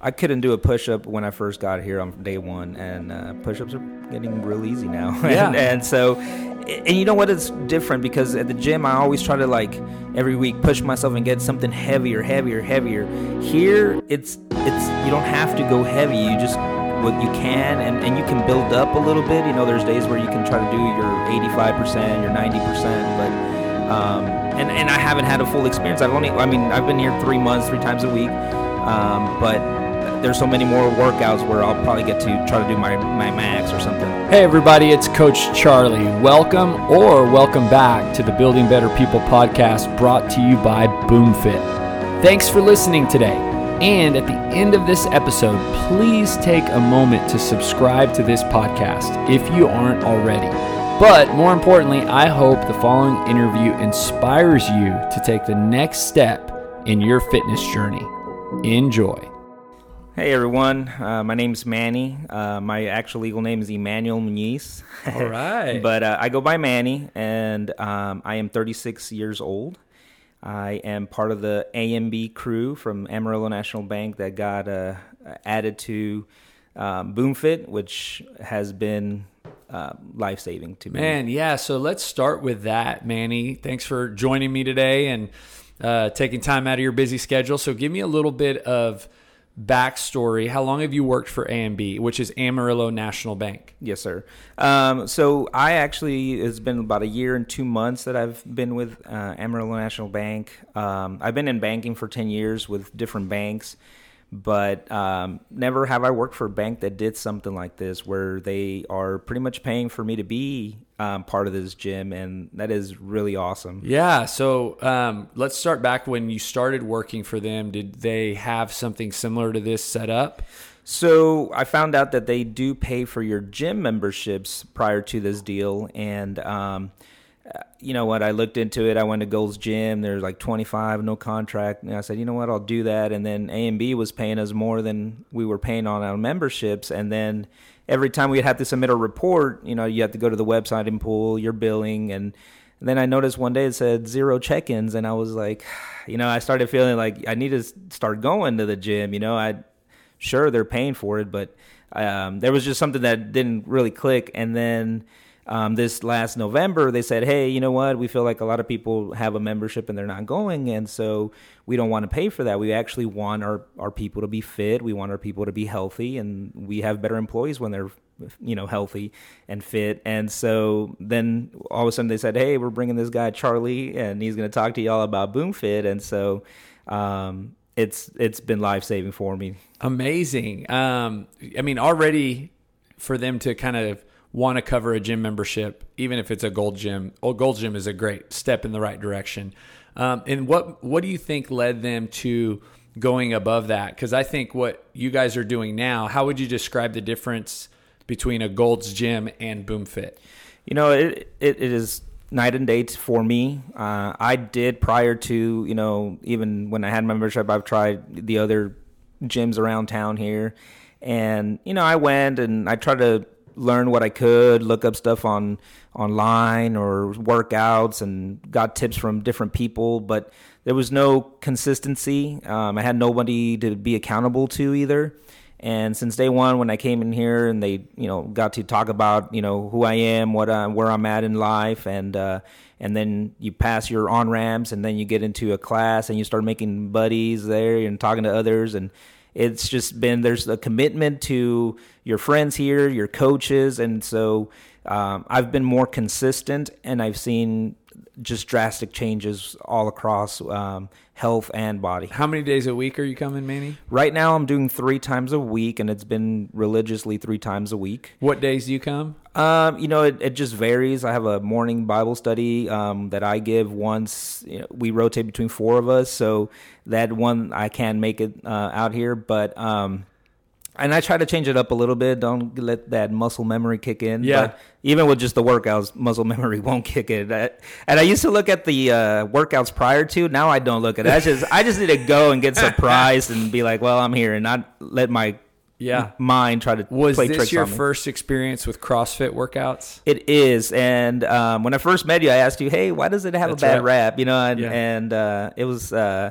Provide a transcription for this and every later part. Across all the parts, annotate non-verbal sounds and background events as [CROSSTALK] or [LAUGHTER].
I couldn't do a push up when I first got here on day one, and uh, push ups are getting real easy now. [LAUGHS] Yeah. and, and so, and you know what? It's different because at the gym, I always try to like every week push myself and get something heavier, heavier, heavier. Here, it's it's you don't have to go heavy. You just what you can, and, and you can build up a little bit. You know, there's days where you can try to do your 85%, your 90%, but. Um, and, and I haven't had a full experience. I've only, I mean, I've been here three months, three times a week. Um, but there's so many more workouts where I'll probably get to try to do my, my max or something. Hey, everybody, it's Coach Charlie. Welcome or welcome back to the Building Better People podcast brought to you by BoomFit. Thanks for listening today. And at the end of this episode, please take a moment to subscribe to this podcast if you aren't already. But more importantly, I hope the following interview inspires you to take the next step in your fitness journey. Enjoy. Hey everyone, uh, my name's Manny. Uh, my actual legal name is Emmanuel Muniz. All right. [LAUGHS] but uh, I go by Manny, and um, I am 36 years old. I am part of the ANB crew from Amarillo National Bank that got uh, added to um, BoomFit, which has been uh, life saving to me. Man, yeah. So let's start with that, Manny. Thanks for joining me today and uh, taking time out of your busy schedule. So give me a little bit of backstory. How long have you worked for ANB, which is Amarillo National Bank? Yes, sir. Um, so I actually it's been about a year and two months that I've been with uh, Amarillo National Bank. Um, I've been in banking for ten years with different banks, but um, never have I worked for a bank that did something like this, where they are pretty much paying for me to be um, part of this gym, and that is really awesome. Yeah. So um, let's start back when you started working for them. Did they have something similar to this set up? So I found out that they do pay for your gym memberships prior to this deal, and um, you know what? I looked into it. I went to Gold's Gym. There's like 25, no contract. And I said, you know what? I'll do that. And then A and B was paying us more than we were paying on our memberships, and then every time we'd have to submit a report, you know, you have to go to the website and pull your billing. And, and then I noticed one day it said zero check ins. And I was like, [SIGHS] you know, I started feeling like I need to start going to the gym. You know, I, sure, they're paying for it, but um, there was just something that didn't really click. And then, um, this last November, they said, "Hey, you know what? We feel like a lot of people have a membership and they're not going, and so we don't want to pay for that. We actually want our our people to be fit. We want our people to be healthy, and we have better employees when they're you know healthy and fit. And so then all of a sudden they said, "Hey, we're bringing this guy Charlie, and he's going to talk to y'all about BoomFit." And so um, it's it's been life saving for me. Amazing. Um, I mean, already for them to kind of want to cover a gym membership, even if it's a gold gym. Oh, gold gym is a great step in the right direction. Um, and what what do you think led them to going above that? Because I think what you guys are doing now, how would you describe the difference between a Gold's Gym and BoomFit? You know, it it, it is night and day for me. Uh, I did prior to you know even when I had membership, I've tried the other gyms around town here, and you know I went and I tried to learn what I could, look up stuff on online or workouts, and got tips from different people. But there was no consistency. Um, I had nobody to be accountable to either. And since day one, when I came in here and they, you know, got to talk about, you know, who I am, what I, where I'm at in life, and uh, and then you pass your on ramps, and then you get into a class, and you start making buddies there and talking to others, and it's just been there's a commitment to your friends here, your coaches, and so um, I've been more consistent, and I've seen just drastic changes all across um, health and body. How many days a week are you coming, Manny? Right now, I'm doing three times a week, and it's been religiously three times a week. What days do you come? Um, you know, it, it just varies. I have a morning Bible study um, that I give once. You know, we rotate between four of us, so that one I can make it uh, out here, but. Um, and I try to change it up a little bit. Don't let that muscle memory kick in. Yeah. But even with just the workouts, muscle [LAUGHS] memory won't kick in. I- And I used to look at the uh, workouts prior to. Now I don't look at it. I just I just need to go and get [LAUGHS] surprised and be like, well, I'm here, and not let my Yeah. mind try to Was play this tricks your on me. first experience with CrossFit workouts? It is, and um, when I first met you, I asked you, "Hey, why does it have That's a bad right. rap?" You know, and, Yeah. and uh, it was uh,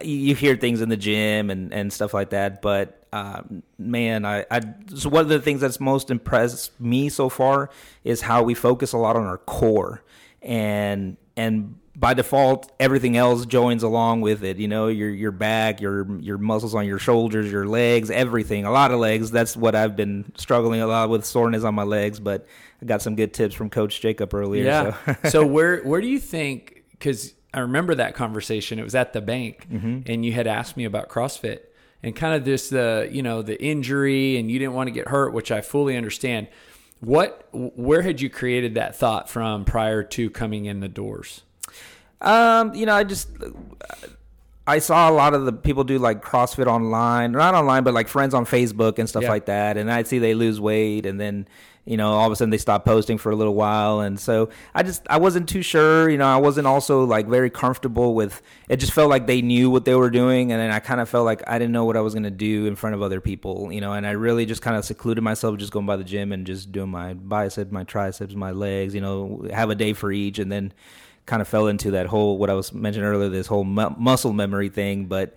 you you hear things in the gym and, and stuff like that, but um, man, I, I so one of the things that's most impressed me so far is how we focus a lot on our core, and and by default, everything else joins along with it. You know, your your back, your your muscles on your shoulders, your legs, everything. A lot of legs. That's what I've been struggling a lot with soreness on my legs. But I got some good tips from Coach Jacob earlier. Yeah. So. so [LAUGHS] where where do you think? Because I remember that conversation. It was at the bank, Mm-hmm. and you had asked me about CrossFit and kind of this the you know the injury, and you didn't want to get hurt, which I fully understand. What where had you created that thought from prior to coming in the doors? Um, you know, I just I saw a lot of the people do like CrossFit online, not online, but like friends on Facebook and stuff Yeah. like that. And I'd see they lose weight, and then you know all of a sudden they stop posting for a little while, and so I just I wasn't too sure. You know, I wasn't also like very comfortable with. It just felt like they knew what they were doing, and then I kind of felt like I didn't know what I was gonna do in front of other people. You know, and I really just kind of secluded myself, just going by the gym and just doing my biceps, my triceps, my legs. You know, have a day for each, and then kind of fell into that whole what I was mentioning earlier, this whole mu- muscle memory thing. But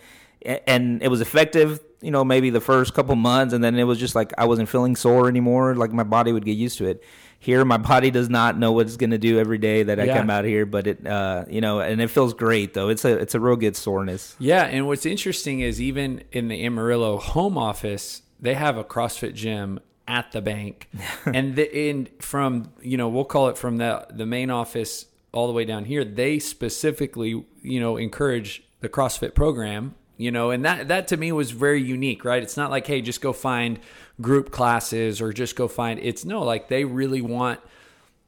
and it was effective, you know, maybe the first couple months, and then it was just like I wasn't feeling sore anymore. Like my body would get used to it. Here, my [LAUGHS] body does not know what it's going to do every day that I Yeah. come out here, but it, uh, you know, and it feels great though. It's a it's a real good soreness. Yeah, and what's interesting is even in the Amarillo home office, they have a CrossFit gym at the bank, [LAUGHS] and the, in from you know we'll call it from the the main office all the way down here. They specifically you know encourage the CrossFit program. You know, and that that to me was very unique, right? It's not like hey, just go find group classes or just go find. It's no, like they really want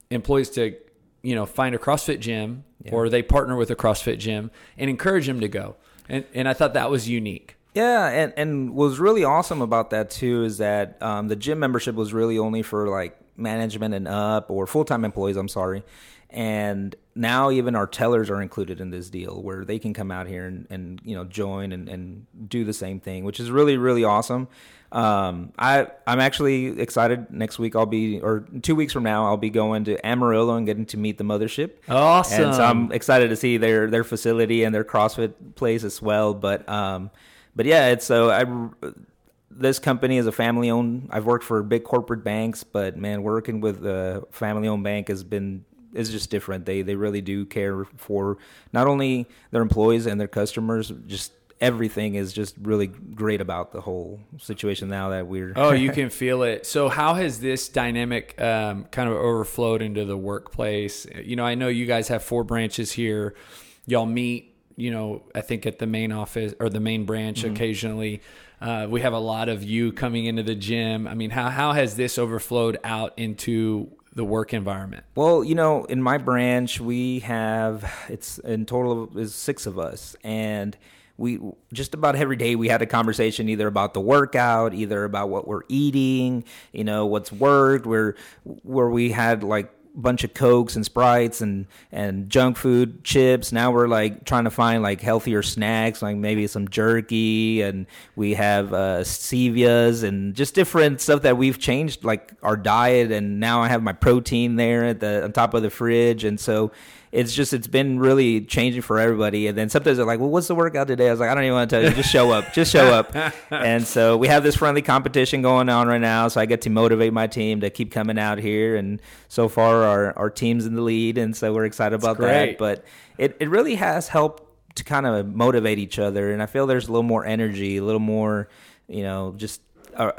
employees to you know find a CrossFit gym or they partner with a CrossFit gym and encourage them to go. And and I thought that was unique. Yeah, and and what was really awesome about that too is that um, the gym membership was really only for like management and up or full time employees. I'm sorry, and now even our tellers are included in this deal where they can come out here and, and you know join and, and do the same thing, which is really really awesome. Um, I I'm actually excited. Next week I'll be, or two weeks from now I'll be going to Amarillo and getting to meet the mothership. Awesome. And so I'm excited to see their their facility and their CrossFit place as well. But um, but yeah, it's so I. This company is a family owned. I've worked for big corporate banks, but man, working with a family owned bank has been is just different. They they really do care for not only their employees and their customers, just everything is just really great about the whole situation now that we're Oh, you [LAUGHS] can feel it. So, how has this dynamic um, kind of overflowed into the workplace? You know, I know you guys have four branches here. Y'all meet, you know, I think at the main office or the main branch occasionally. Uh, we have a lot of you coming into the gym. I mean, how how has this overflowed out into the work environment? Well, you know, in my branch, we have it's in total is six of us, and we just about every day we had a conversation either about the workout, either about what we're eating, you know, what's worked, where where we had like bunch of cokes and sprites and and junk food chips. Now we're like trying to find like healthier snacks like maybe some jerky and we have uh stevias and just different stuff that we've changed like our diet. And now i have my protein there at the on top of the fridge. And so it's just it's been really changing for everybody. And then sometimes they're like well what's the workout today? I was like i don't even want to tell you. Just show up. Just show up. [LAUGHS] And so we have this friendly competition going on right now so i get to motivate my team to keep coming out here. And so far our, our team's in the lead and so we're excited about that. but it, it really has helped to kind of motivate each other and i feel there's a little more energy a little more you know just uh,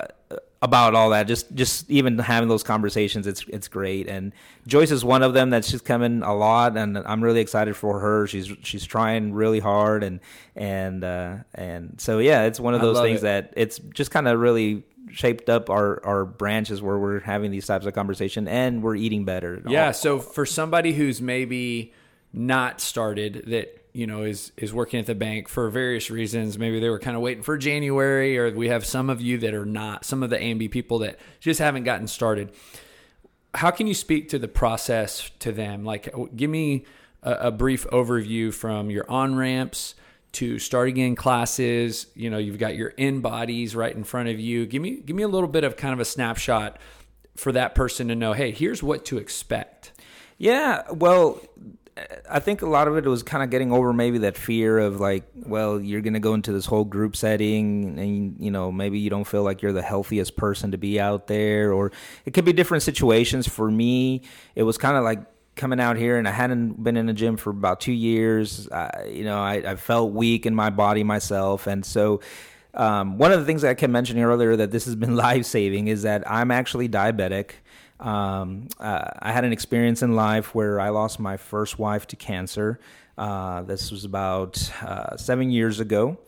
about all that just just even having those conversations it's it's great and Joyce is one of them that's just coming a lot and I'm really excited for her she's she's trying really hard and and uh and so yeah it's one of those things it. that it's just kind of really shaped up our our branches where we're having these types of conversation and we're eating better Yeah. So for somebody who's maybe not started that you know is is working at the bank for various reasons, maybe they were kind of waiting for January, or we have some of you that are not, some of the ANB people that just haven't gotten started. How can you speak to the process to them? Like, give me a, a brief overview from your on ramps to starting in classes? You know, you've got your in bodies right in front of you. Give me give me a little bit of kind of a snapshot for that person to know, hey, here's what to expect. Yeah, well, I think a lot of it was kind of getting over maybe that fear of like, well, you're going to go into this whole group setting and, you know, maybe you don't feel like you're the healthiest person to be out there, or it could be different situations. For me, it was kind of like coming out here and I hadn't been in the gym for about two years. I, you know, I, I felt weak in my body myself. And so, um, one of the things I kept mentioning earlier that this has been [LAUGHS] life saving is that I'm actually diabetic. Um, uh, I had an experience in life where I lost my first wife to cancer. Uh, this was about uh, seven years ago,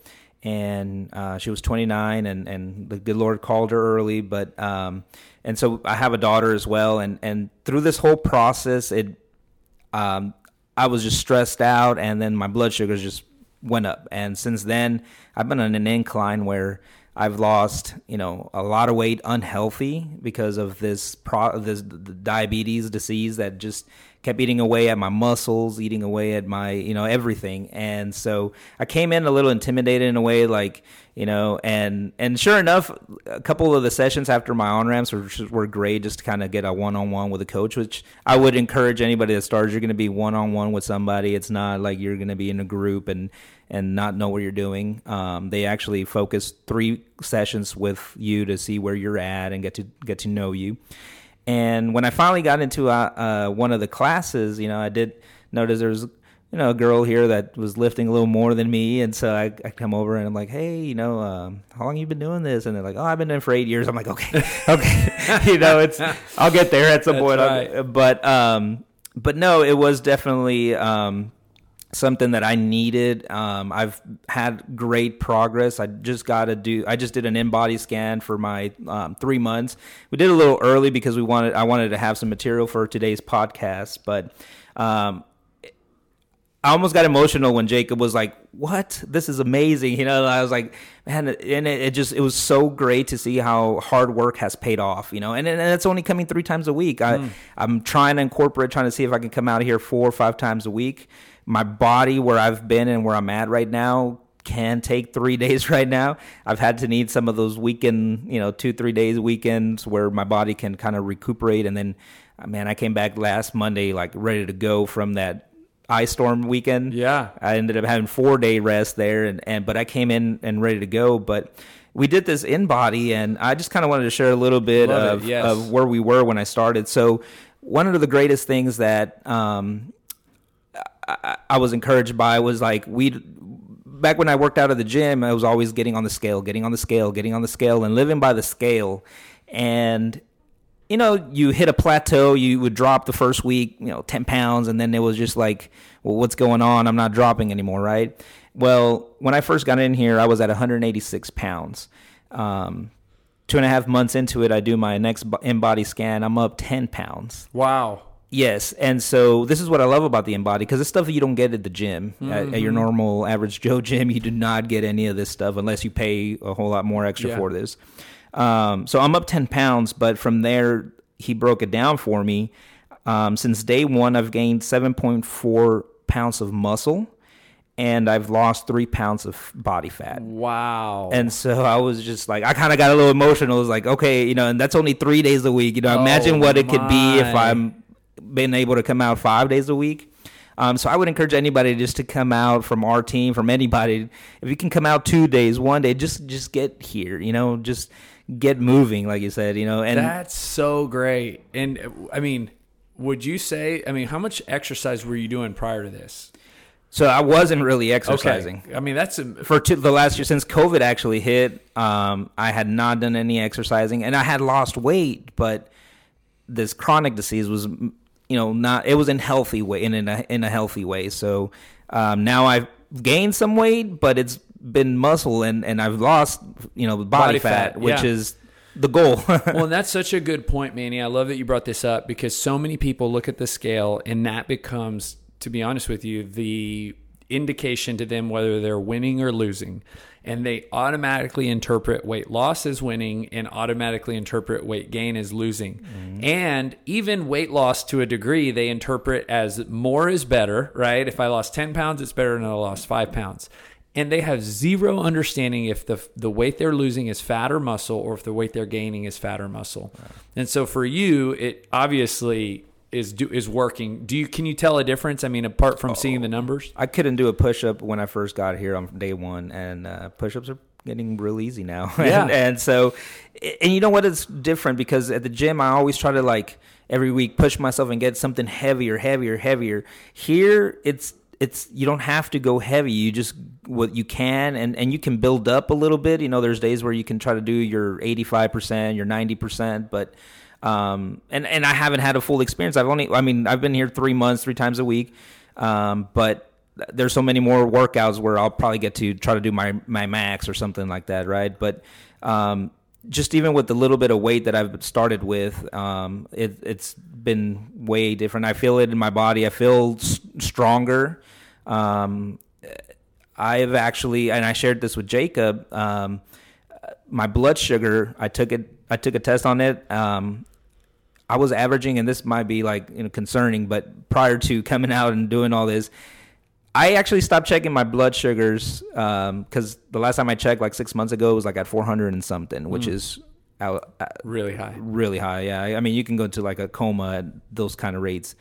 and uh, she was 29, and, and the good Lord called her early. But um, and so I have a daughter as well, and and through this whole process, it um, I was just stressed out, and then my blood sugars just went up. And since then, I've been on an incline where I've lost, you know, a lot of weight unhealthy because of this pro this diabetes disease that just kept eating away at my muscles, eating away at my, you know, everything. And so I came in a little intimidated in a way, like, you know, and and sure enough, a couple of the sessions after my on ramps were, were great, just to kind of get a one on one with a coach, which I would encourage anybody that starts. You're going to be one on one with somebody. It's not like you're going to be in a group and and not know what you're doing. Um, they actually focus three sessions with you to see where you're at and get to get to know you. And when I finally got into uh, uh, one of the classes, you know, I did notice there was you know a girl here that was lifting a little more than me, and so I, I come over and I'm like, hey, you know, um, how long you been doing this? And they're like, oh, I've been doing it for eight years. I'm like, okay, [LAUGHS] [LAUGHS] okay, [LAUGHS] you know, it's I'll get there at some That's point. right. But um, but no, it was definitely um something that I needed. Um, I've had great progress. I just got to do. I just did an in-body scan for my um, three months. We did a little early because we wanted. I wanted to have some material for today's podcast, but. Um, I almost got emotional when Jacob was like, "What? This is amazing!" You know, I was like, "Man," and it, it just it was so great to see how hard work has paid off. You know, and, and it's only coming three times a week. I I'm trying to incorporate, trying to see if I can come out here four or five times a week my body where I've been and where I'm at right now can take three [LAUGHS] days right now. I've had to need some of those weekend, you know, two, three days weekends where my body can kind of recuperate. And then, uh, man, I came back last Monday, like ready to go from that ice storm weekend. Yeah. I ended up having four day rest there and, and, but I came in and ready to go. But we did this in body and I just kind of wanted to share a little bit Love of, yes. of where we were when I started. So one of the greatest things that, um, I, was encouraged by was like we back when I worked out of the gym, I was always getting on the scale, getting on the scale, getting on the scale, and living by the scale. And you know, you hit a plateau. You would drop the first week, you know, ten pounds, and then it was just like, well, what's going on? I'm not dropping anymore, right? Well, when I first got in here, I was at 186 pounds. Um, two and a half months into it, I do my next in body scan. I'm up 10 pounds. Wow. Yes, and so this is what I love about the InBody because it's stuff that you don't get at the gym at, at Mm-hmm. your normal average Joe gym. You do not get any of this stuff unless you pay a whole lot more extra Yeah. for this. Um, so I'm up ten pounds, but from there he broke it down for me. Um, since day one, I've gained seven point four pounds of muscle, and I've lost three pounds of body fat. Wow. And so I was just like, I kind of got a little emotional. I was like, okay, you know, and that's only three days a week. You know, imagine what it could be if. I'm been able to come out five days a week. Um, so I would encourage anybody just to come out from our team, from anybody. If you can come out two days, one day, just just get here. You know, just get moving, like you said. You know, and That's so great. And I mean, would you say, I mean, how much exercise were you doing prior to this? so I wasn't really exercising. I mean, that's a, for two, the last year since COVID actually hit, um, I had not done any exercising, and I had lost weight, but this chronic disease was, you know, not it was in healthy way in in a in a healthy way. So um, now I've gained some weight, but it's been muscle, and and I've lost, you know, body, Body fat, fat, which yeah. is the goal. [LAUGHS] well, and that's such a good point, Manny. I love that you brought this up because so many people look at the scale and that becomes, to be honest with you, the indication to them whether they're winning or losing. And they automatically interpret weight loss as winning and automatically interpret weight gain as losing. And even weight loss to a degree, they interpret as more is better, right? If I lost 10 pounds, it's better than I lost five pounds. and they have zero understanding if the the weight they're losing is fat or muscle or if the weight they're gaining is fat or muscle. And so for you, it obviously is do, is working. Do you can you tell a difference? I mean, apart from seeing the numbers? I couldn't do a push up when I first got here on day one, and uh, push ups are getting real easy now. [LAUGHS] Yeah. and, and so, and you know what? It's different because at the gym, I always try to like every week push myself and get something heavier, heavier, heavier. Here, it's it's you don't have to go heavy. You just what you can, and and you can build up a little bit. You know, there's days where you can try to do your 85 percent, your 90 percent, but um, and and I haven't had a full experience. I've only, I mean, I've been here three months, three times a week, um, but there's so many more workouts where I'll probably get to try to do my my max or something like that, right? But um, just even with the little bit of weight that I've started with, um, it, it's been way different. I feel it in my body. I feel s- stronger. Um, I've actually, and I shared this with Jacob. Um, my blood sugar, I took it. I took a test on it. Um, I was averaging, and this might be like you know concerning, but prior to coming out and doing all this, I actually stopped checking my blood sugars because the last time I checked, like six months ago, it was like at 400 and something, which is out, uh, Really high. really high. Yeah, I mean you can go to like a coma at those kind of rates.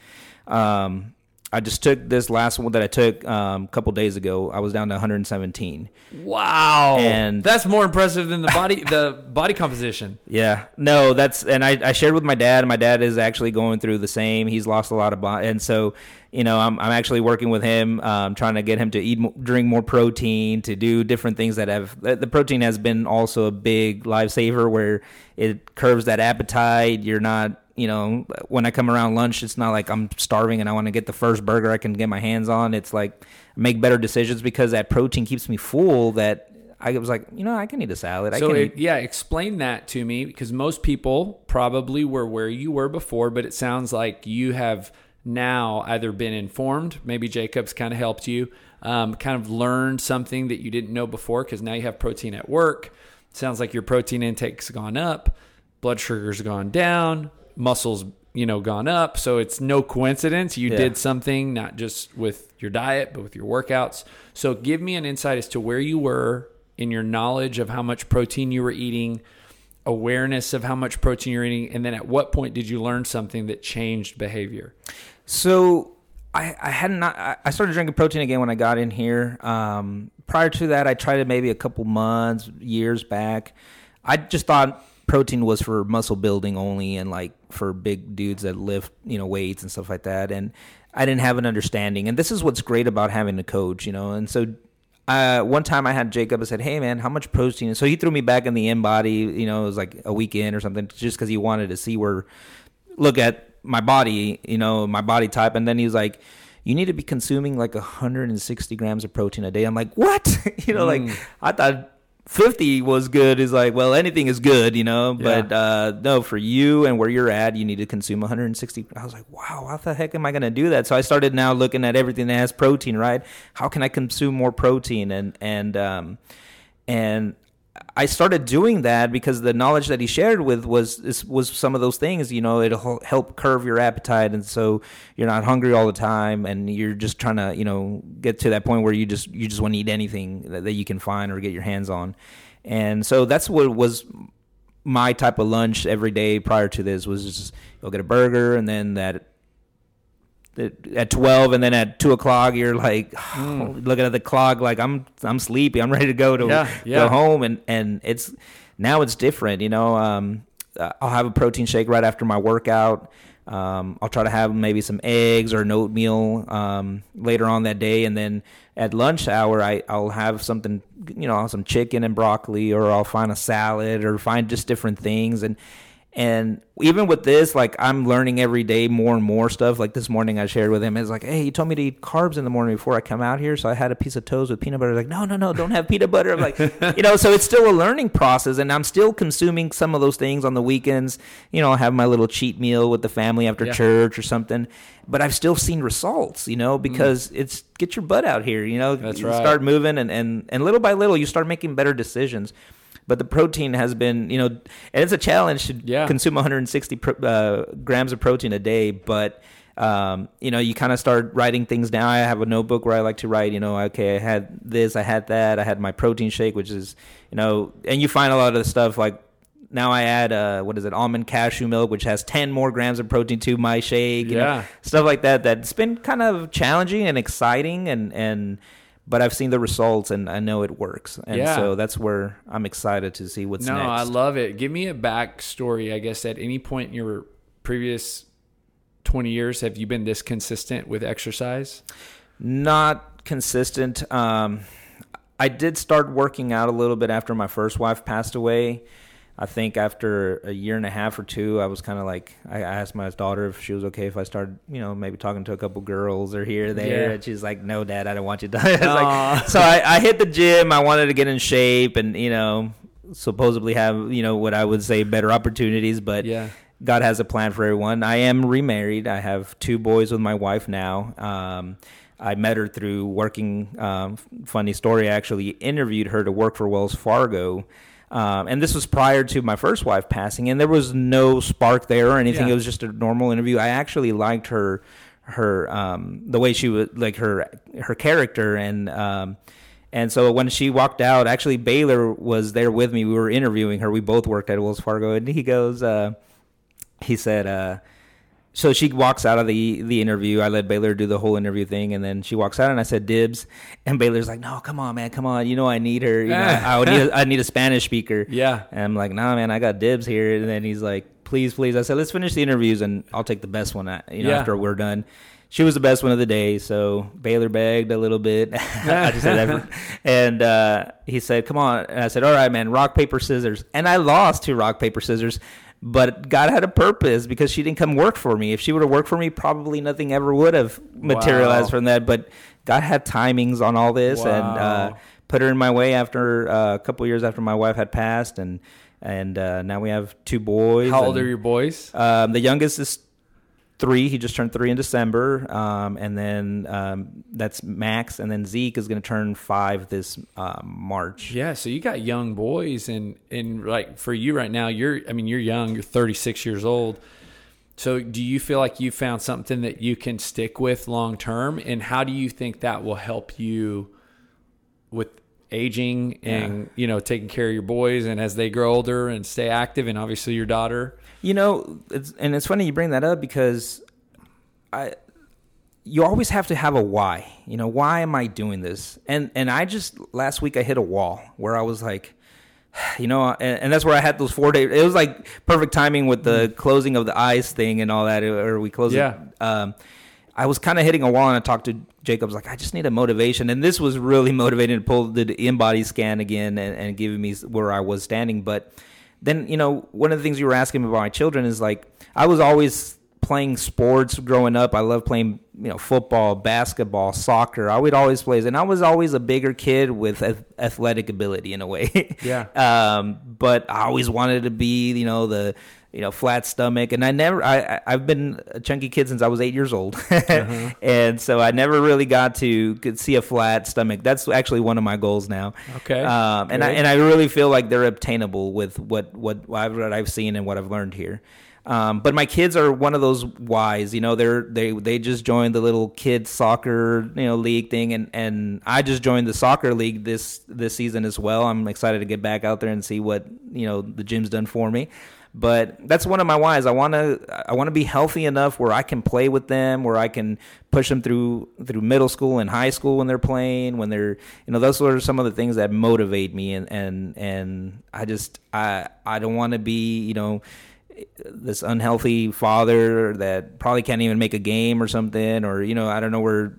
Um, I just took this last one that I took um, a couple days ago. I was down to 117. Wow. And- that's more impressive than the body the body composition. Yeah, no, that's and I, I shared with my dad. and My dad is actually going through the same. He's lost a lot of body, and so you know I'm I'm actually working with him, um, trying to get him to eat drink more protein, to do different things that have the the protein has been also a big lifesaver where it curbs that appetite. You're not you know when I come around lunch, it's not like I'm starving and I want to get the first burger I can get my hands on. It's like make better decisions because that protein keeps me full. That I was like, you know, I can eat a salad. I So can it, eat yeah, explain that to me because most people probably were where you were before, but it sounds like you have now either been informed, maybe Jacob's kind of helped you, um, kind of learned something that you didn't know before because now you have protein at work. Sounds like your protein intake's gone up, blood sugar's gone down, muscles you know gone up. So it's no coincidence you Yeah. did something not just with your diet but with your workouts. So give me an insight as to where you were in your knowledge of how much protein you were eating, awareness of how much protein you're eating, and then at what point did you learn something that changed behavior? So I, I had not. I- I started drinking protein again when I got in here. Um, prior to that, I tried it maybe a couple months, years back. I just thought protein was for muscle building only and like for big dudes that lift, you know, weights and stuff like that. And I didn't have an understanding. And this is what's great about having a coach, you know. And so uh, one time I had Jacob. I said, "Hey man, how much protein?" So he threw me back in the in body. You know, it was like a weekend or something, just because he wanted to see where, look at my body, you know, my body type. And then he was like, "You need to be consuming like 160 grams of protein a day." I'm like, "What?" [LAUGHS] you know, like I thought 50 was good. Is like, well, anything is good, you know. But uh, no, for you and where you're at, you need to consume 160. I was like, wow, how the heck am I going to do that? So I started now looking at everything that has protein, right? How can I consume more protein? And and um, and I started doing that because the knowledge that he shared with was was some of those things. You know, it'll help curve your appetite, and so you're not hungry all the time, and you're just trying to you know get to that point where you just you just want to eat anything that, that you can find or get your hands on. And so that's what was my type of lunch every day prior to this was just go get a burger, and then that at 12 and then at 2 o'clock you're like [SIGHS] looking at the clock like i'm i'm sleepy. I'm [LAUGHS] ready to go to Yeah, yeah. go home. And and it's now it's different you know um uh, i'll have a protein shake right after my workout. Um, I'll try to have maybe some eggs or an oatmeal um, later on that day, and then at lunch hour, I, I'll have something, you know, some chicken and broccoli, or I'll find a salad, or find just different things, and and even with this, like I'm learning every day more and more stuff. Like this morning, I shared with him, it's like, hey, he told me to eat carbs in the morning before I come out here, so I had a piece of toast with peanut butter. Like, no, no, no, don't have peanut butter. I'm like, [LAUGHS] you know, so it's still a learning process, and I'm still consuming some of those things on the weekends. You know, I have my little cheat meal with the family after Yeah. church or something. But I've still seen results, you know, because it's get your butt out here. You know, Mm. That's you right. start moving, and and and little by little, you start making better decisions. But the protein has been, you know, and it's a challenge to Yeah. consume 160 pro, uh, grams of protein a day. But um, you know, you kind of start writing things down. I have a notebook where I like to write, you know, okay, I had this, I had that, I had my protein shake, which is, you know, and you find a lot of the stuff like now I add uh, what is it, almond cashew milk, which has ten more grams of protein to my shake. You Yeah. know, stuff like that. That's been kind of challenging and exciting, and and but I've seen the results and I know it works, and Yeah. so that's where I'm excited to see what's no, next. No, I love it. Give me a backstory. I guess at any point in your previous twenty years, have you been this consistent with exercise? not consistent. Um, I did start working out a little bit after my first wife passed away. I think after a year and a half or two, I was kind of like, I asked my daughter if she was okay if I started, you know, maybe talking to a couple girls or here or there. Yeah. And she's like, no, dad, I don't want you to. [LAUGHS] I like, so I, I hit the gym. I wanted to get in shape and, you know, supposedly have, you know, what I would say better opportunities. But Yeah. God has a plan for everyone. I am remarried. I have two boys with my wife now. Um, I met her through working. Um, funny story. I actually interviewed her to work for Wells Fargo. Um, and this was prior to my first wife passing, and there was no spark there or anything. Yeah. It was just a normal interview. I actually liked her, her um, the way she was like her her character, and um, and so when she walked out, actually Baylor was there with me. We were interviewing her. We both worked at Wells Fargo, and he goes, uh, he said, uh, so she walks out of the the interview. I let Baylor do the whole interview thing, and then she walks out, and I said dibs, and Baylor's like, no, come on, man, come on, you know I need her. You know, I, would need a, [LAUGHS] I need a Spanish speaker. Yeah. And I'm like, nah, man, I got dibs here. And then he's like, please, please. I said, let's finish the interviews, and I'll take the best one. uh, You know, Yeah. after we're done. She was the best one of the day, so Baylor begged a little bit. [LAUGHS] I just said that. And uh, he said, come on. And I said, all right, man, rock, paper, scissors. And I lost to rock, paper, scissors. But God had a purpose because she didn't come work for me. If she would have worked for me, probably nothing ever would have materialized Wow. from that. But God had timings on all this, and uh, put her in my way after uh, a couple years after my wife had passed, and and uh, now we have two boys. How old are your boys? Um, the youngest is three. He just turned three in December, um, and then um, that's Max, and then Zeke is going to turn five this uh, March. Yeah, so you got young boys, and and like for you right now, you're I mean you're young, you're 36 years old. So do you feel like you found something that you can stick with long term, and how do you think that will help you with aging and you know taking care of your boys and as they grow older and stay active, and obviously your daughter? You know, it's, and it's funny you bring that up because I, you always have to have a why. You know, why am I doing this? And and I just last week I hit a wall where I was like, [SIGHS] you know, and, and that's where I had those four days. It was like perfect timing with the closing of the eyes thing and all that. Or we closed. Yeah. It. Um, I was kind of hitting a wall, and I talked to Jacobs like, I just need a motivation, and this was really [LAUGHS] motivating to pull the in-body scan again and, and giving me where I was standing. But then, you know, one of the things you were asking me about my children is like, I was always playing sports growing up. I love playing, you know, football, basketball, soccer. I would always play, and I was always a bigger kid with athletic ability in a way. Yeah. [LAUGHS] um, but I always wanted to be, you know, the you know flat stomach, and I never. I I've been a chunky kid since I was eight years old, [LAUGHS] and so I never really got to could see a flat stomach. That's actually one of my goals now. Okay. Um, and I and I really feel like they're obtainable with what what I've, what I've seen and what I've learned here. Um, but my kids are one of those whys, you know. They're they they just joined the little kids soccer you know league thing, and and I just joined the soccer league this this season as well. I'm excited to get back out there and see what you know the gym's done for me. But that's one of my whys. I want to I want to be healthy enough where I can play with them, where I can push them through through middle school and high school when they're playing, when they're you know those are some of the things that motivate me and and and I just I I don't want to be you know this unhealthy father that probably can't even make a game or something or you know I don't know where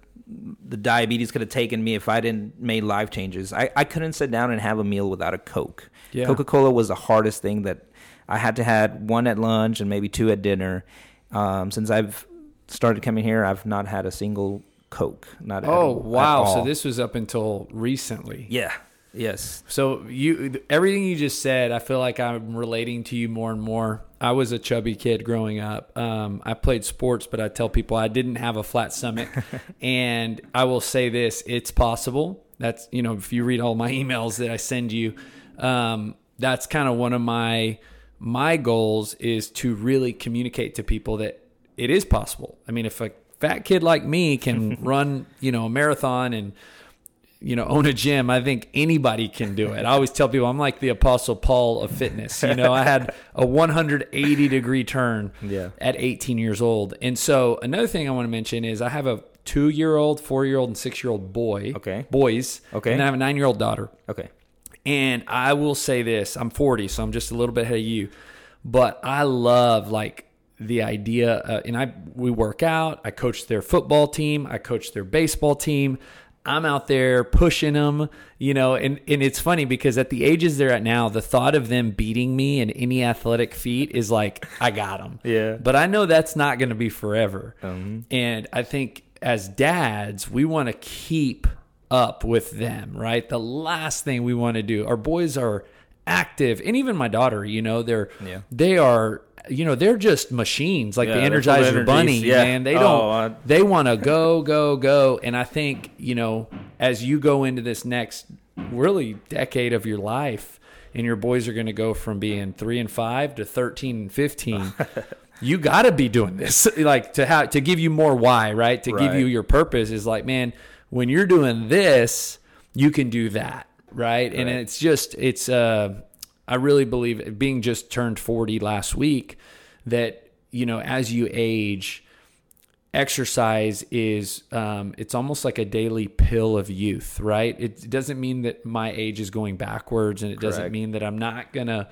the diabetes could have taken me if I didn't made life changes. I, I couldn't sit down and have a meal without a Coke. Yeah. Coca Cola was the hardest thing that I had to had one at lunch and maybe two at dinner. Um, since I've started coming here, I've not had a single Coke. Not Oh at wow! So all. this was up until recently. yeah yes So you everything you just said, I feel like I'm relating to you more and more. I was a chubby kid growing up. Um, I played sports, but I tell people I didn't have a flat stomach. [LAUGHS] and I will say this: it's possible. That's you know, if you read all my [LAUGHS] emails that I send you, um, that's kind of one of my my goals is to really communicate to people that it is possible. I mean, if a fat kid like me can [LAUGHS] run, you know, a marathon and you know, own a gym, I think anybody can do it. I always tell people I'm like the apostle Paul of fitness. You know, I had a 180 degree turn Yeah. at 18 years old. And so another thing I want to mention is I have a two year old, four year old, and six year old boy. Okay. Boys. Okay. And I have a nine year old daughter. Okay. And I will say this I'm 40, so I'm just a little bit ahead of you. But I love like the idea, uh, and I we work out. I coach their football team. I coach their baseball team. I'm out there pushing them, you know, and, and it's funny because at the ages they're at now, the thought of them beating me in any athletic feat is like, I got them. Yeah. But I know that's not going to be forever. Um, And I think as dads, we want to keep up with them, right? The last thing we want to do, our boys are active, and even my daughter, you know, they're Yeah. they are, you know, they're just machines like Yeah, the they're full of Energizer. Bunny, Yeah. man. They Oh, don't, I- they want to go, go, go. And I think, you know, as you go into this next really decade of your life, and your boys are going to go from being three and five to 13 and 15. [LAUGHS] you got to be doing this like to have to give you more why right to give you your purpose is like man when you're doing this you can do that right, and it's just it's uh i really believe being just turned 40 last week that you know as you age exercise is um, it's almost like a daily pill of youth right? It doesn't mean that my age is going backwards and it doesn't mean that i'm not gonna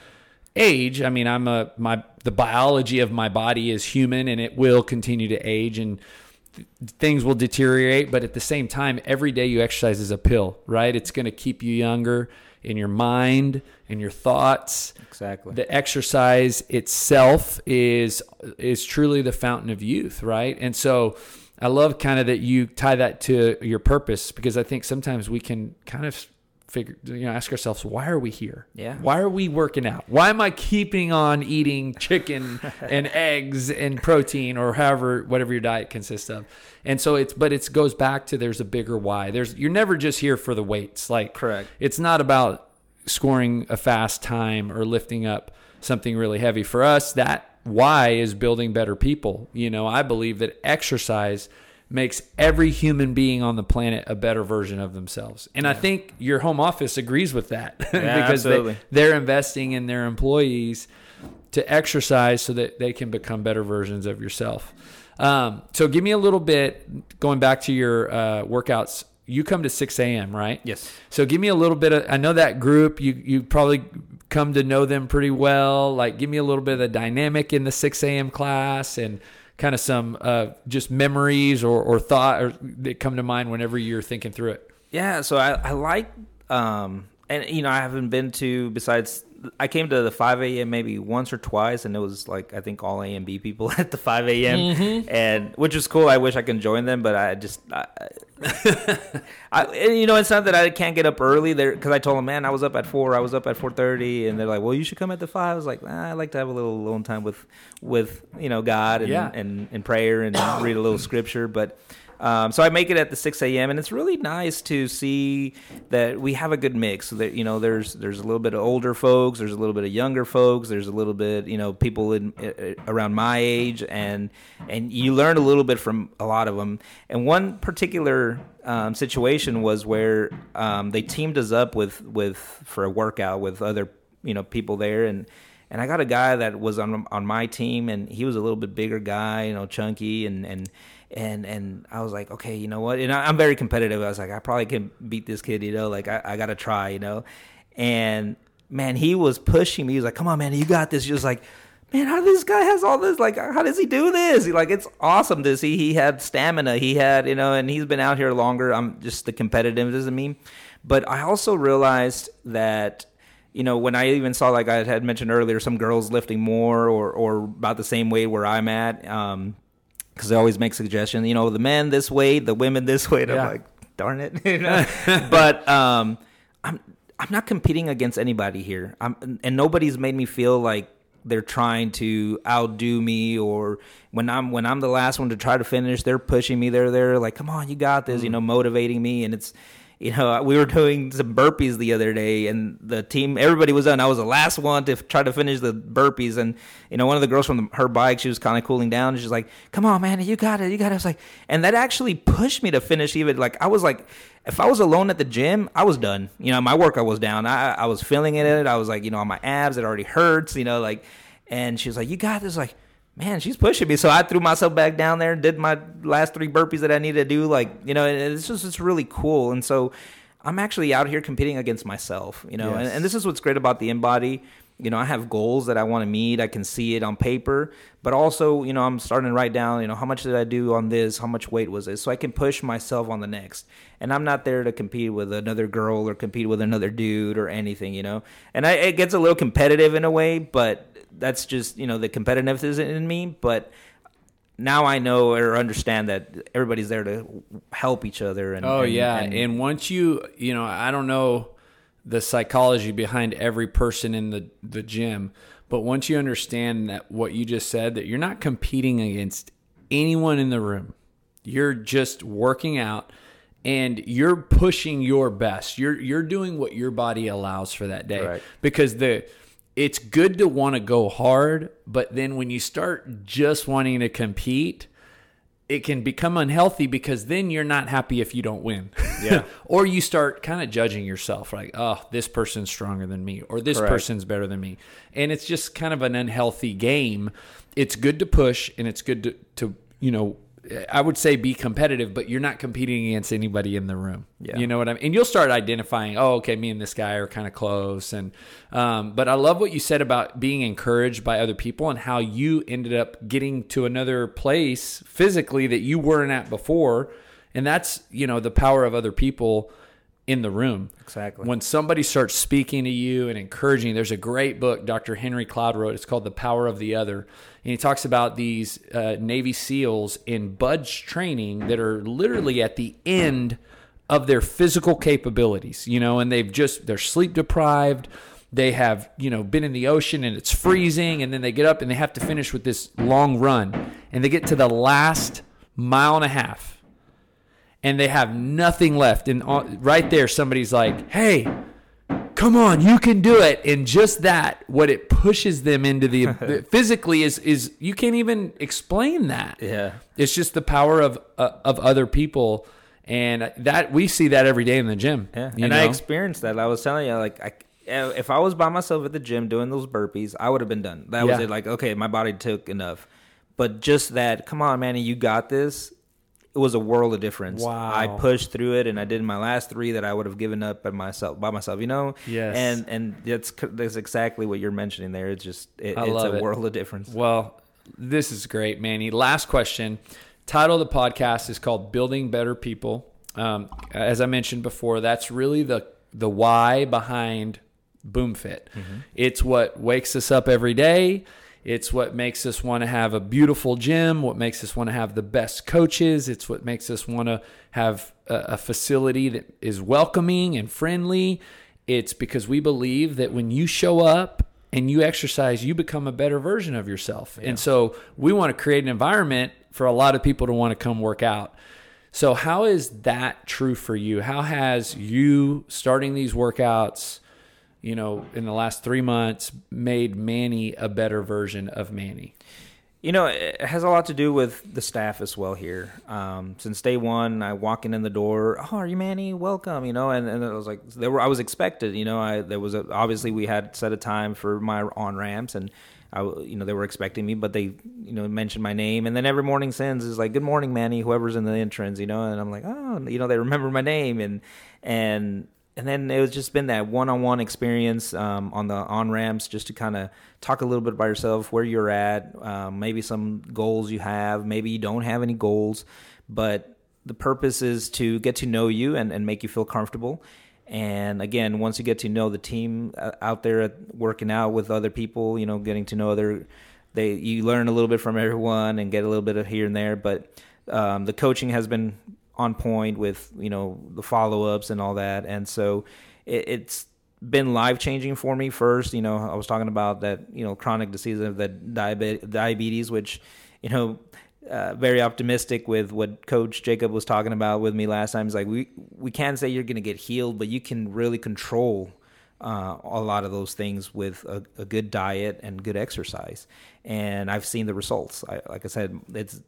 age. I mean i'm a my the biology of my body is human and it will continue to age and th- things will deteriorate but at the same time every day you exercise is a pill right? It's going to keep you younger in your mind in your thoughts. Exactly. the exercise itself is is truly the fountain of youth right? And so i love kind of that you tie that to your purpose because i think sometimes we can kind of figure you know ask ourselves why are we here Yeah. why are we working out why am i keeping on eating chicken [LAUGHS] and eggs and protein or however whatever your diet consists of and so it's but it goes back to there's a bigger why there's you're never just here for the weights like Correct. it's not about scoring a fast time or lifting up something really heavy. For us, that why is building better people. You know, I believe that exercise makes every human being on the planet a better version of themselves. And I think your home office agrees with that [LAUGHS] because they, they're investing in their employees to exercise so that they can become better versions of yourself. Um, so give me a little bit going back to your uh, workouts. You come to 6 a.m., right? Yes. So give me a little bit of I know that group, you you probably come to know them pretty well. Like give me a little bit of the dynamic in the 6 a.m. class and kind of some uh, just memories or, or thought or that come to mind whenever you're thinking through it. Yeah, so I, I like, um, and you know, I haven't been to besides. I came to the 5 a.m. maybe once or twice, and it was like I think all A and B people [LAUGHS] at the 5 a.m. and which was cool. I wish I could join them, but I just, I, [LAUGHS] I you know, it's not that I can't get up early there because I told them, man, I was up at four, I was up at 4:30, and they're like, well, you should come at the five. I was like, nah, I like to have a little alone time with, with you know, God and Yeah. and, and prayer and read a little scripture, but. Um, so I make it at the 6 a.m. and it's really nice to see that we have a good mix. So that you know, there's there's a little bit of older folks, there's a little bit of younger folks, there's a little bit you know people in uh, around my age, and and you learn a little bit from a lot of them. And one particular um, situation was where um, they teamed us up with with for a workout with other you know people there and. And I got a guy that was on on my team, and he was a little bit bigger guy, you know, chunky, and and and and I was like, okay, you know what? And I, I'm very competitive. I was like, I probably can beat this kid, you know. Like I, I got to try, you know. And man, he was pushing me. He was like, come on, man, you got this. He was like, man, how this guy has all this? Like, how does he do this? He, like, it's awesome to see. He had stamina. He had, you know, and he's been out here longer. I'm just the competitiveness in me. But I also realized that you know, when I even saw, like I had mentioned earlier, some girls lifting more or, or about the same weight where I'm at, um, because they always make suggestions, you know, the men this way, the women this weight. Yeah. I'm like, darn it, [LAUGHS] you know. [LAUGHS] but um, I'm I'm not competing against anybody here. I'm, and nobody's made me feel like they're trying to outdo me or when I'm when I'm the last one to try to finish, they're pushing me. They're there like, come on, you got this, you know, motivating me, and it's you know, we were doing some burpees the other day, and the team, everybody was done. I was the last one to try to finish the burpees, and you know, one of the girls from the, her bike, she was kind of cooling down. And she's like, "Come on, man, you got it, you got it." I was like, and that actually pushed me to finish. Even like I was like, if I was alone at the gym, I was done. You know, my workout was down. I I was feeling it. It, I was like, you know, on my abs, it already hurts. You know, like, and she was like, "You got this," like man, she's pushing me. So I threw myself back down there and did my last three burpees that I needed to do. Like, you know, it's just it's really cool. And so I'm actually out here competing against myself, you know, yes. and, and, this is what's great about the InBody. You know, I have goals that I want to meet. I can see it on paper, but also, you know, I'm starting to write down, you know, how much did I do on this? How much weight was it? So I can push myself on the next. And I'm not there to compete with another girl or compete with another dude or anything, you know. And I, it gets a little competitive in a way, but that's just you know the competitiveness in me. But now I know or understand that everybody's there to help each other. And oh and, yeah, and, and once you you know I don't know the psychology behind every person in the the gym, but once you understand that what you just said that you're not competing against anyone in the room, you're just working out and you're pushing your best. You're you're doing what your body allows for that day right. because the it's good to want to go hard, but then when you start just wanting to compete, it can become unhealthy because then you're not happy if you don't win. Yeah. [LAUGHS] or you start kind of judging yourself like, oh, this person's stronger than me or this Correct. person's better than me. And it's just kind of an unhealthy game. It's good to push and it's good to, to you know, I would say be competitive, but you're not competing against anybody in the room. Yeah. You know what I mean? And you'll start identifying, oh, okay, me and this guy are kind of close. And um, but I love what you said about being encouraged by other people and how you ended up getting to another place physically that you weren't at before. And that's you know the power of other people in the room. Exactly. When somebody starts speaking to you and encouraging, there's a great book Dr. Henry Cloud wrote. It's called The Power of the Other. And he talks about these uh, Navy SEALs in BUD/S training that are literally at the end of their physical capabilities, you know, and they've just, they're sleep deprived. They have, you know, been in the ocean and it's freezing. And then they get up and they have to finish with this long run. And they get to the last mile and a half and they have nothing left. And right there, somebody's like, hey, come on, you can do it. And just that, what it pushes them into [LAUGHS] the physically is is you can't even explain that. Yeah, it's just the power of uh, of other people. And that we see that every day in the gym. Yeah, and know? I experienced that. I was telling you, like, I, if I was by myself at the gym doing those burpees, I would have been done. That yeah. was it. Like, okay, my body took enough. But just that, come on, man, you got this it was a world of difference. Wow. I pushed through it and I did my last three that I would have given up by myself by myself, you know? Yes. And and that's that's exactly what you're mentioning there. It's just it, it's a it. world of difference. Well, this is great, Manny. Last question. Title of the podcast is called Building Better People. Um, as I mentioned before, that's really the the why behind BoomFit. Mm-hmm. It's what wakes us up every day. It's what makes us want to have a beautiful gym, what makes us want to have the best coaches. It's what makes us want to have a, a facility that is welcoming and friendly. It's because we believe that when you show up and you exercise, you become a better version of yourself. Yeah. And so we want to create an environment for a lot of people to want to come work out. So, how is that true for you? How has you starting these workouts? You know, in the last three months made Manny a better version of Manny? You know, it has a lot to do with the staff as well here. Um, since day one, I walking in the door, oh, are you Manny? Welcome, you know, and, and I was like, there were, I was expected, you know, I, there was a, obviously we had set a time for my on ramps and I, you know, they were expecting me, but they, you know, mentioned my name. And then every morning sends is like, good morning, Manny, whoever's in the entrance, you know, and I'm like, oh, you know, they remember my name and, and and then it was just been that one-on-one experience um, on the on ramps just to kind of talk a little bit about yourself where you're at um, maybe some goals you have maybe you don't have any goals but the purpose is to get to know you and, and make you feel comfortable. And again once you get to know the team uh, out there working out with other people you know getting to know other they you learn a little bit from everyone and get a little bit of here and there but um, the coaching has been on point with you know the follow ups and all that, and so it, it's been life changing for me. First, you know, I was talking about that you know chronic disease of the diabetes, which you know uh, very optimistic with what Coach Jacob was talking about with me last time. It's like we we can't say you're going to get healed, but you can really control uh, a lot of those things with a, a, good diet and good exercise. And I've seen the results. I, like I said, it's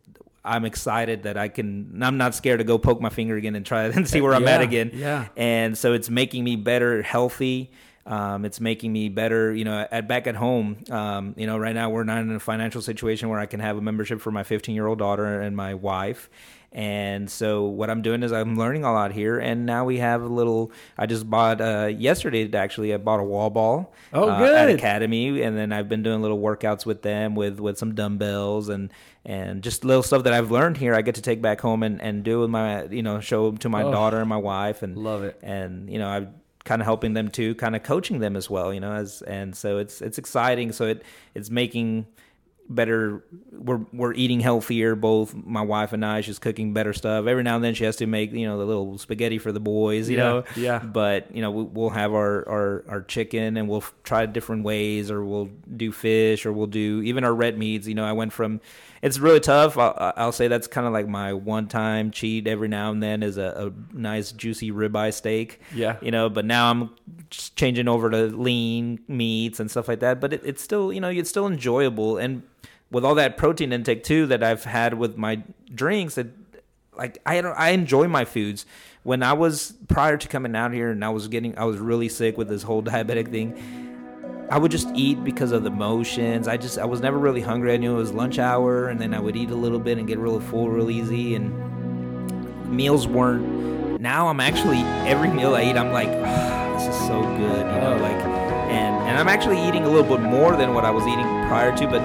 I'm excited that I can. I'm not scared to go poke my finger again and try it [LAUGHS] and see where I'm yeah, at again. Yeah. And so it's making me better, healthy. Um, it's making me better, you know, at back at home. Um, you know, right now we're not in a financial situation where I can have a membership for my 15 year old daughter and my wife. And so what I'm doing is I'm learning a lot here. And now we have a little. I just bought uh, yesterday actually. I bought a wall ball. Oh, uh, good. At Academy, and then I've been doing little workouts with them with with some dumbbells and and just little stuff that I've learned here. I get to take back home and and do with my you know show to my Oh. daughter and my wife and Love it. and you know I'm kind of helping them too, kind of coaching them as well, you know, as and so it's it's exciting. So it it's making better. We're we're eating healthier. Both my wife and I. She's cooking better stuff. Every now and then she has to make you know the little spaghetti for the boys, you Yeah, know. yeah. But you know we, we'll have our, our our chicken and we'll try different ways, or we'll do fish, or we'll do even our red meats. You know, I went from. It's really tough. I'll, I'll say that's kind of like my one-time cheat. Every now and then is a, a nice juicy ribeye steak Yeah. you know but now i'm just changing over to lean meats and stuff like that but it, it's still you know it's still enjoyable and with all that protein intake too that i've had with my drinks it like i i enjoy my foods when i was prior to coming out here and i was getting i was really sick with this whole [LAUGHS] diabetic thing I would just eat because of the motions. I just I was never really hungry. I knew it was lunch hour, and then I would eat a little bit and get really full real easy. And meals weren't. Now I'm actually every meal I eat, I'm like, ah, this is so good, you know, Oh. like, and and I'm actually eating a little bit more than what I was eating prior to, but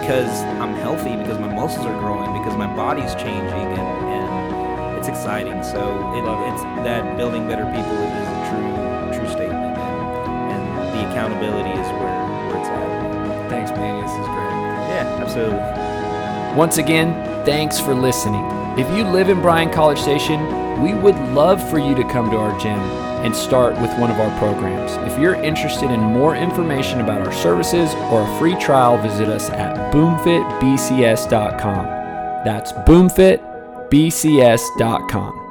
because I'm healthy, because my muscles are growing, because my body's changing, and and it's exciting. So it. it's that building better people is accountability is where where it's at. Thanks, man. This is great. Yeah, absolutely. Once again, thanks for listening. If you live in Bryan College Station, we would love for you to come to our gym and start with one of our programs. If you're interested in more information about our services or a free trial, visit us at boomfitbcs.com. That's boomfitbcs.com.